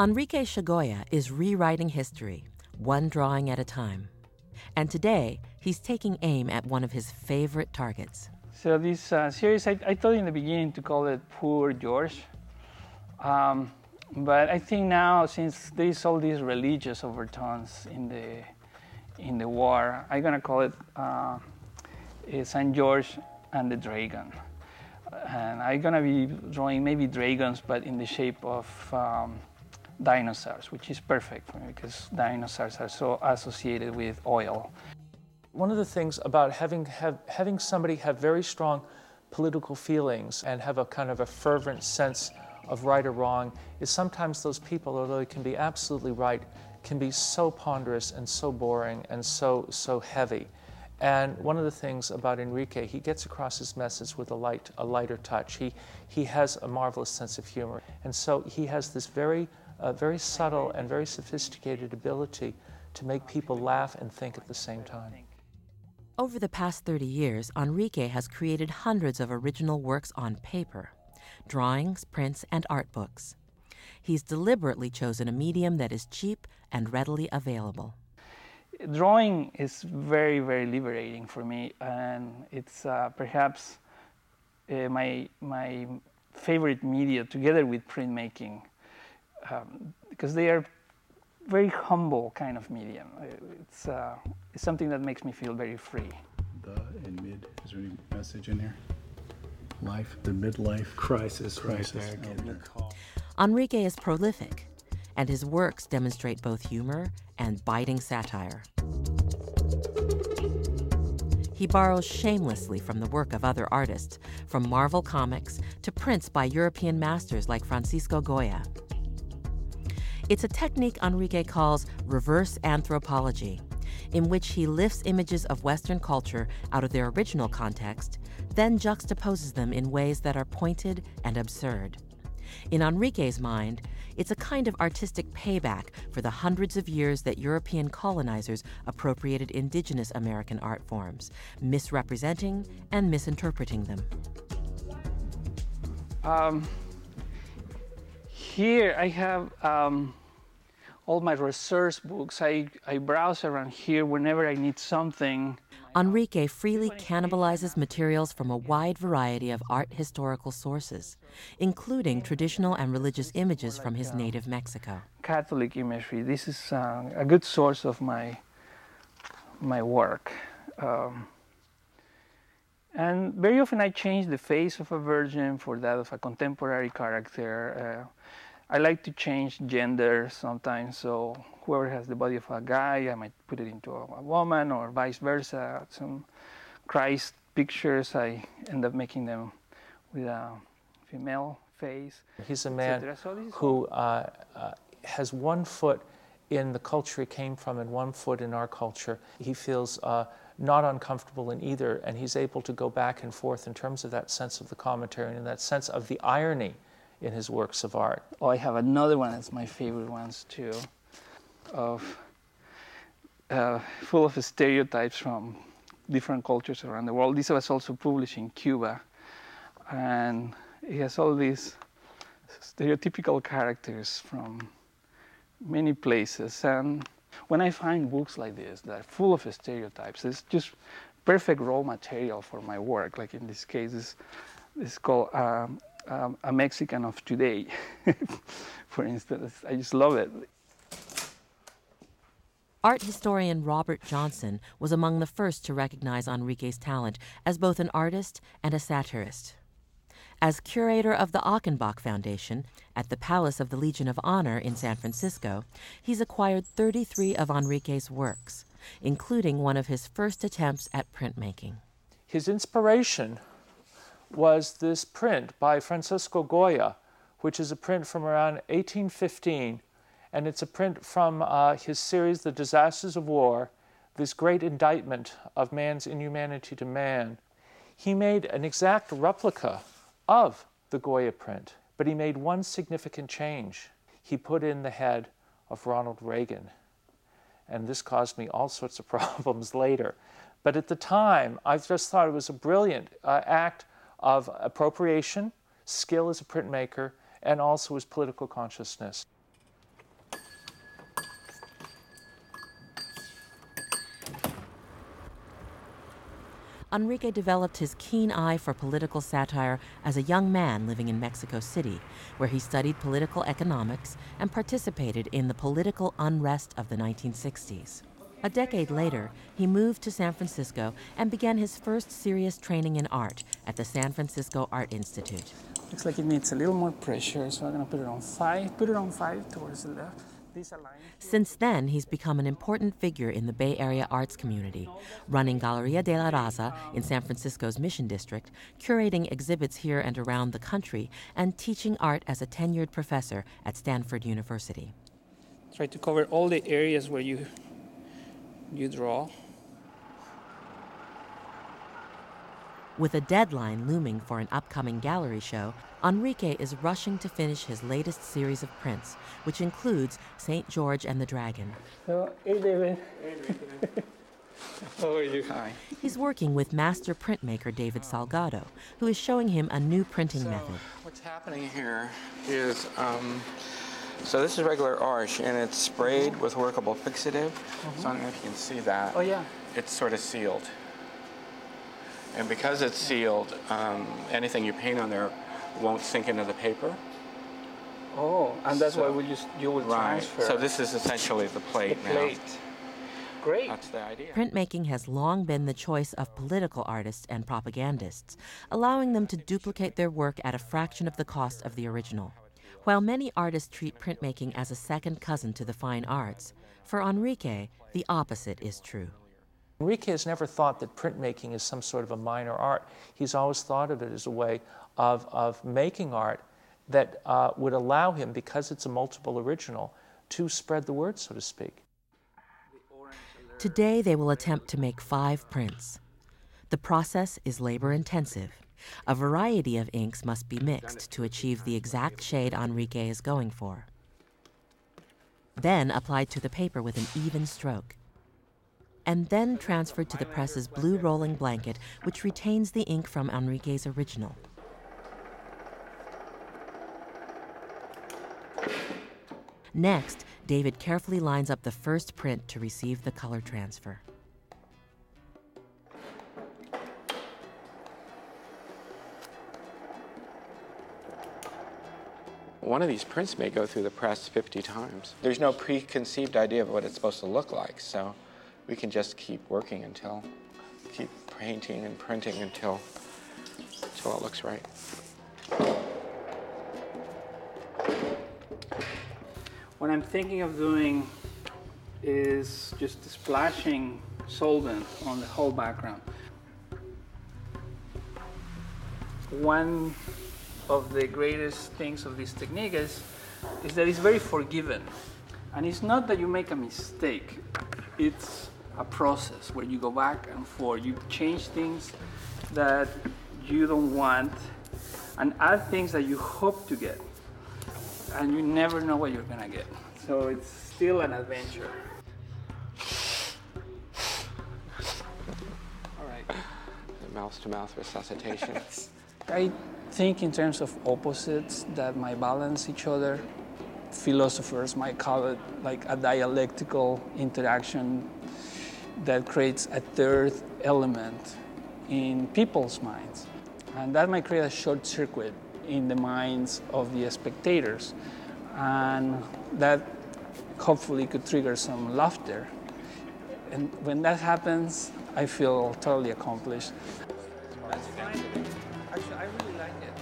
Enrique Chagoya is rewriting history, one drawing at a time. And today, he's taking aim at one of his favorite targets. So this uh, series, I, I thought in the beginning to call it Poor George. Um, but I think now, since there is all these religious overtones in the in the war, I'm gonna call it uh, Saint George and the Dragon. And I'm gonna be drawing maybe dragons, but in the shape of um, dinosaurs, which is perfect for me because dinosaurs are so associated with oil. One of the things about having have, having somebody have very strong political feelings and have a kind of a fervent sense of right or wrong is sometimes those people, although they can be absolutely right, can be so ponderous and so boring and so so heavy. And one of the things about Enrique, he gets across his message with a light, a lighter touch. He he has a marvelous sense of humor, and so he has this very uh, very subtle and very sophisticated ability to make people laugh and think at the same time. Over the past 30 years, Enrique has created hundreds of original works on paper drawings, prints, and art books. He's deliberately chosen a medium that is cheap and readily available. Drawing is very, very liberating for me, and it's uh, perhaps uh, my, my favorite media together with printmaking um, because they are very humble kind of medium. It's, uh, it's something that makes me feel very free. The and mid, is there any message in here? life, the midlife crisis, crisis. Enrique is prolific, and his works demonstrate both humor and biting satire. He borrows shamelessly from the work of other artists, from Marvel Comics to prints by European masters like Francisco Goya. It's a technique Enrique calls reverse anthropology, in which he lifts images of Western culture out of their original context then juxtaposes them in ways that are pointed and absurd. In Enrique's mind, it's a kind of artistic payback for the hundreds of years that European colonizers appropriated indigenous American art forms, misrepresenting and misinterpreting them. Um, here I have um, all my research books. I, I browse around here whenever I need something Enrique freely cannibalizes materials from a wide variety of art historical sources, including traditional and religious images from his native Mexico. Catholic imagery. This is uh, a good source of my my work. Um, and very often I change the face of a virgin for that of a contemporary character. Uh, I like to change gender sometimes, so whoever has the body of a guy, I might put it into a, a woman or vice versa. Some Christ pictures, I end up making them with a female face. He's a man who uh, uh, has one foot in the culture he came from and one foot in our culture. He feels uh, not uncomfortable in either, and he's able to go back and forth in terms of that sense of the commentary and that sense of the irony in his works of art. Oh, I have another one that's my favorite ones too, of uh, full of stereotypes from different cultures around the world. This was also published in Cuba, and he has all these stereotypical characters from many places. And when I find books like this that are full of stereotypes, it's just perfect raw material for my work. Like in this case, it's, it's called um, um, a Mexican of today, for instance. I just love it. Art historian Robert Johnson was among the first to recognize Enrique's talent as both an artist and a satirist. As curator of the Achenbach Foundation at the Palace of the Legion of Honor in San Francisco, he's acquired 33 of Enrique's works, including one of his first attempts at printmaking. His inspiration was this print by Francisco Goya, which is a print from around 1815, and it's a print from uh, his series, The Disasters of War, this great indictment of man's inhumanity to man. He made an exact replica of the Goya print, but he made one significant change. He put in the head of Ronald Reagan. And this caused me all sorts of problems later. But at the time, I just thought it was a brilliant uh, act of appropriation, skill as a printmaker, and also his political consciousness. Enrique developed his keen eye for political satire as a young man living in Mexico City, where he studied political economics and participated in the political unrest of the 1960s. A decade later, he moved to San Francisco and began his first serious training in art at the San Francisco Art Institute. Looks like it needs a little more pressure, so I'm gonna put it on five. Put it on five towards the left. Since then, he's become an important figure in the Bay Area arts community, running Galeria de la Raza in San Francisco's Mission District, curating exhibits here and around the country, and teaching art as a tenured professor at Stanford University. Try to cover all the areas where you you draw. With a deadline looming for an upcoming gallery show, Enrique is rushing to finish his latest series of prints, which includes St. George and the Dragon. So, hey, David. How are you? Hi. He's working with master printmaker David Salgado, who is showing him a new printing method. What's happening here is, um, so this is regular arch, and it's sprayed with workable fixative. So I don't know if you can see that. Oh yeah. It's sort of sealed. And because it's sealed, um, anything you paint on there won't sink into the paper. Oh, and that's why So- we just you will Right. transfer So this is essentially the the plate, plate. Great. That's the idea. Printmaking has long been the choice of political artists and propagandists, allowing them to duplicate their work at a fraction of the cost of the original. While many artists treat printmaking as a second cousin to the fine arts, for Enrique, the opposite is true. Enrique has never thought that printmaking is some sort of a minor art. He's always thought of it as a way of, of making art that uh, would allow him, because it's a multiple original, to spread the word, so to speak. Today, they will attempt to make five prints. The process is labor intensive. A variety of inks must be mixed to achieve the exact shade Enrique is going for. Then applied to the paper with an even stroke. And then transferred to the press's blue rolling blanket, which retains the ink from Enrique's original. Next, David carefully lines up the first print to receive the color transfer. One of these prints may go through the press 50 times. There's no preconceived idea of what it's supposed to look like, so we can just keep working until, keep painting and printing until, until it looks right. What I'm thinking of doing is just splashing solvent on the whole background. One of the greatest things of this technique is, is that it's very forgiving. And it's not that you make a mistake, it's a process where you go back and forth. You change things that you don't want and add things that you hope to get and you never know what you're gonna get. So it's still an adventure. All right. Mouth to mouth resuscitation. I think in terms of opposites that might balance each other. Philosophers might call it like a dialectical interaction that creates a third element in people's minds. And that might create a short circuit in the minds of the spectators. And that hopefully could trigger some laughter. And when that happens, I feel totally accomplished. Actually, I really like it.